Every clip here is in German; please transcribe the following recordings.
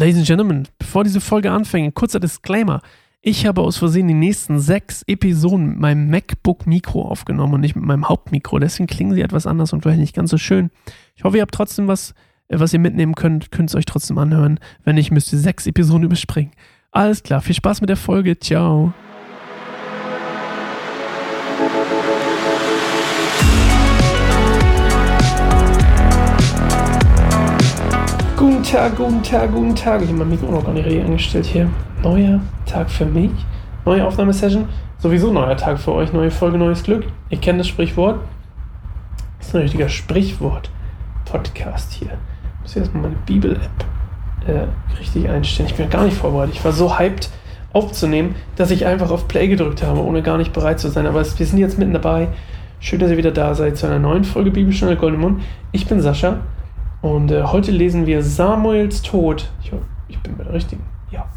Ladies and Gentlemen, bevor diese Folge anfängt, kurzer Disclaimer. Ich habe aus Versehen die nächsten sechs Episoden mit meinem MacBook-Mikro aufgenommen und nicht mit meinem Hauptmikro. Deswegen klingen sie etwas anders und vielleicht nicht ganz so schön. Ich hoffe, ihr habt trotzdem was, äh, was ihr mitnehmen könnt. Könnt es euch trotzdem anhören. Wenn nicht, müsst ihr sechs Episoden überspringen. Alles klar, viel Spaß mit der Folge. Ciao. Guten Tag, guten Tag, guten Tag. Ich habe mein Mikro noch gar nicht richtig eingestellt hier. Neuer Tag für mich. Neue Aufnahmesession. Sowieso neuer Tag für euch. Neue Folge, neues Glück. Ihr kennt das Sprichwort. Das ist ein richtiger Sprichwort-Podcast hier. Ich muss erstmal meine Bibel-App äh, richtig einstellen. Ich bin gar nicht vorbereitet. Ich war so hyped aufzunehmen, dass ich einfach auf Play gedrückt habe, ohne gar nicht bereit zu sein. Aber wir sind jetzt mitten dabei. Schön, dass ihr wieder da seid zu einer neuen Folge Bibelstunde Golden Mund. Ich bin Sascha und äh, heute lesen wir Samuels Tod. Ich, ich bin bei der richtigen. Ja.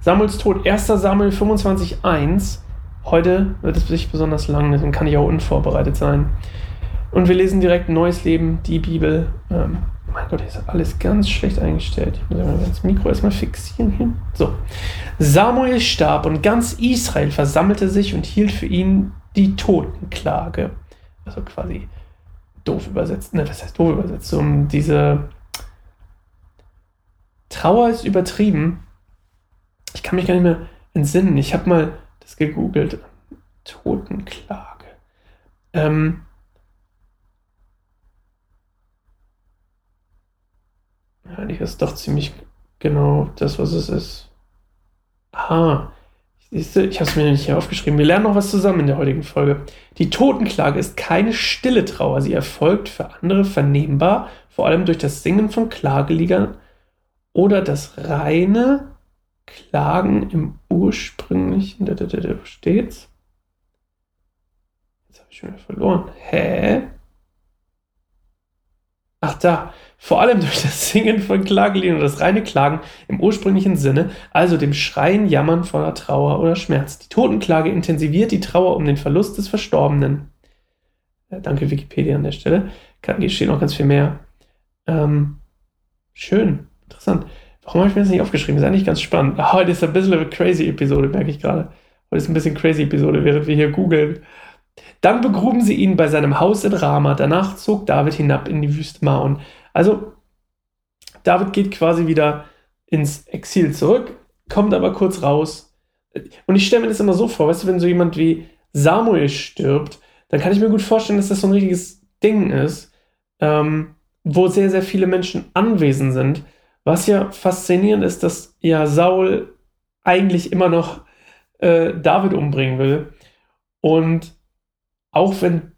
Samuels Tod, 1. Samuel 25.1. Heute wird es sich besonders lang, deswegen kann ich auch unvorbereitet sein. Und wir lesen direkt Neues Leben, die Bibel. Ähm, mein Gott, hier ist alles ganz schlecht eingestellt. Ich muss das Mikro erstmal fixieren hier. So. Samuel starb und ganz Israel versammelte sich und hielt für ihn die Totenklage. Also quasi doof übersetzt, ne, was heißt doof übersetzt, um diese Trauer ist übertrieben. Ich kann mich gar nicht mehr entsinnen. Ich habe mal das gegoogelt. Totenklage. Ähm, eigentlich ist doch ziemlich genau das, was es ist. Aha, Siehst du, ich habe es mir nicht hier aufgeschrieben. Wir lernen noch was zusammen in der heutigen Folge. Die Totenklage ist keine stille Trauer. Sie erfolgt für andere vernehmbar, vor allem durch das Singen von Klageliedern oder das reine Klagen im ursprünglichen. Da, da, da, da steht's. Jetzt habe ich schon wieder verloren. Hä? Da, vor allem durch das Singen von Klageliedern und das reine Klagen im ursprünglichen Sinne, also dem Schreien, Jammern voller Trauer oder Schmerz. Die Totenklage intensiviert die Trauer um den Verlust des Verstorbenen. Äh, danke Wikipedia an der Stelle. Hier steht noch ganz viel mehr. Ähm, schön, interessant. Warum habe ich mir das nicht aufgeschrieben? Das ist eigentlich ganz spannend. Ah, heute ist ein bisschen eine crazy Episode, merke ich gerade. Heute ist ein bisschen crazy Episode, während wir hier googeln. Dann begruben sie ihn bei seinem Haus in Rama. Danach zog David hinab in die Wüste Maon. Also, David geht quasi wieder ins Exil zurück, kommt aber kurz raus. Und ich stelle mir das immer so vor, weißt du, wenn so jemand wie Samuel stirbt, dann kann ich mir gut vorstellen, dass das so ein richtiges Ding ist, ähm, wo sehr, sehr viele Menschen anwesend sind. Was ja faszinierend ist, dass ja Saul eigentlich immer noch äh, David umbringen will. Und auch wenn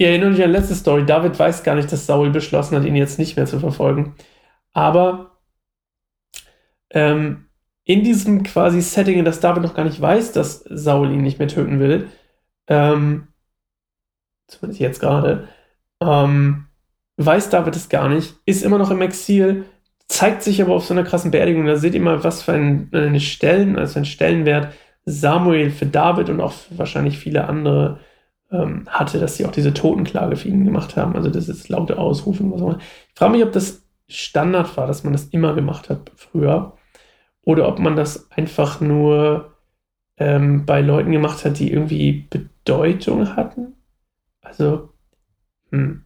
Ihr erinnert euch an letzte Story. David weiß gar nicht, dass Saul beschlossen hat, ihn jetzt nicht mehr zu verfolgen. Aber ähm, in diesem quasi Setting, in das David noch gar nicht weiß, dass Saul ihn nicht mehr töten will, ähm, zumindest jetzt gerade, ähm, weiß David es gar nicht, ist immer noch im Exil, zeigt sich aber auf so einer krassen Beerdigung. Da seht ihr mal, was für ein, eine Stellen, also ein Stellenwert Samuel für David und auch für wahrscheinlich viele andere ähm, hatte, dass sie auch diese Totenklage für ihn gemacht haben. Also das ist laute Ausrufe. Ich frage mich, ob das Standard war, dass man das immer gemacht hat früher. Oder ob man das einfach nur ähm, bei Leuten gemacht hat, die irgendwie Bedeutung hatten. Also, hm.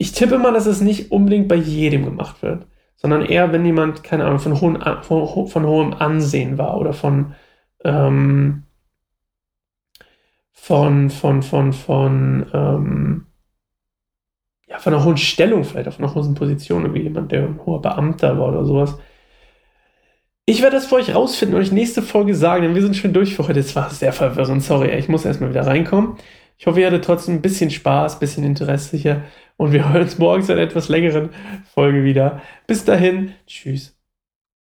Ich tippe mal, dass es nicht unbedingt bei jedem gemacht wird, sondern eher, wenn jemand, keine Ahnung, von, hohen, von, von hohem Ansehen war oder von, ähm, von, von, von, von, ähm, ja, von einer hohen Stellung, vielleicht auf einer hohen Position, wie jemand, der ein hoher Beamter war oder sowas. Ich werde das für euch rausfinden und euch nächste Folge sagen, denn wir sind schon durch für heute. Es war sehr verwirrend, sorry, ich muss erstmal wieder reinkommen. Ich hoffe, ihr hattet trotzdem ein bisschen Spaß, ein bisschen Interesse hier und wir hören uns morgen zu einer etwas längeren Folge wieder. Bis dahin, tschüss.